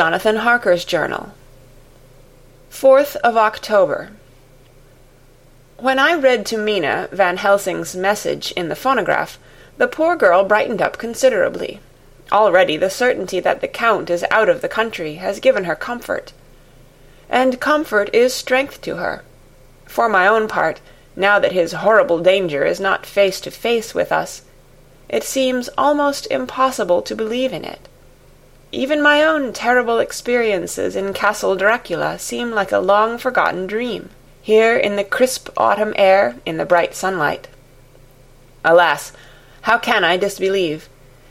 Jonathan Harker's Journal. 4th of October. When I read to Mina Van Helsing's message in the phonograph, the poor girl brightened up considerably. Already the certainty that the Count is out of the country has given her comfort. And comfort is strength to her. For my own part, now that his horrible danger is not face to face with us, it seems almost impossible to believe in it. Even my own terrible experiences in Castle Dracula seem like a long forgotten dream here in the crisp autumn air, in the bright sunlight. Alas, how can I disbelieve?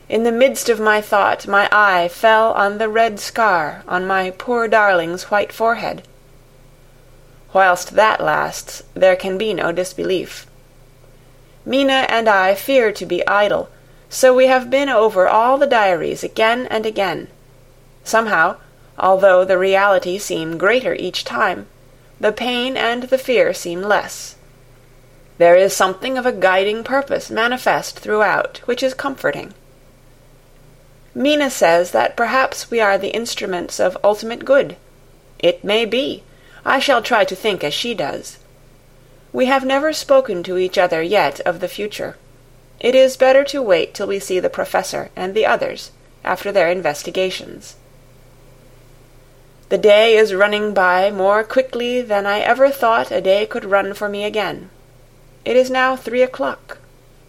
In the midst of my thought, my eye fell on the red scar on my poor darling's white forehead. Whilst that lasts, there can be no disbelief. Mina and I fear to be idle, so we have been over all the diaries again and again. Somehow, although the reality seem greater each time, the pain and the fear seem less. There is something of a guiding purpose manifest throughout, which is comforting. Mina says that perhaps we are the instruments of ultimate good. It may be. I shall try to think as she does. We have never spoken to each other yet of the future. It is better to wait till we see the professor and the others after their investigations. The day is running by more quickly than I ever thought a day could run for me again. It is now three o'clock.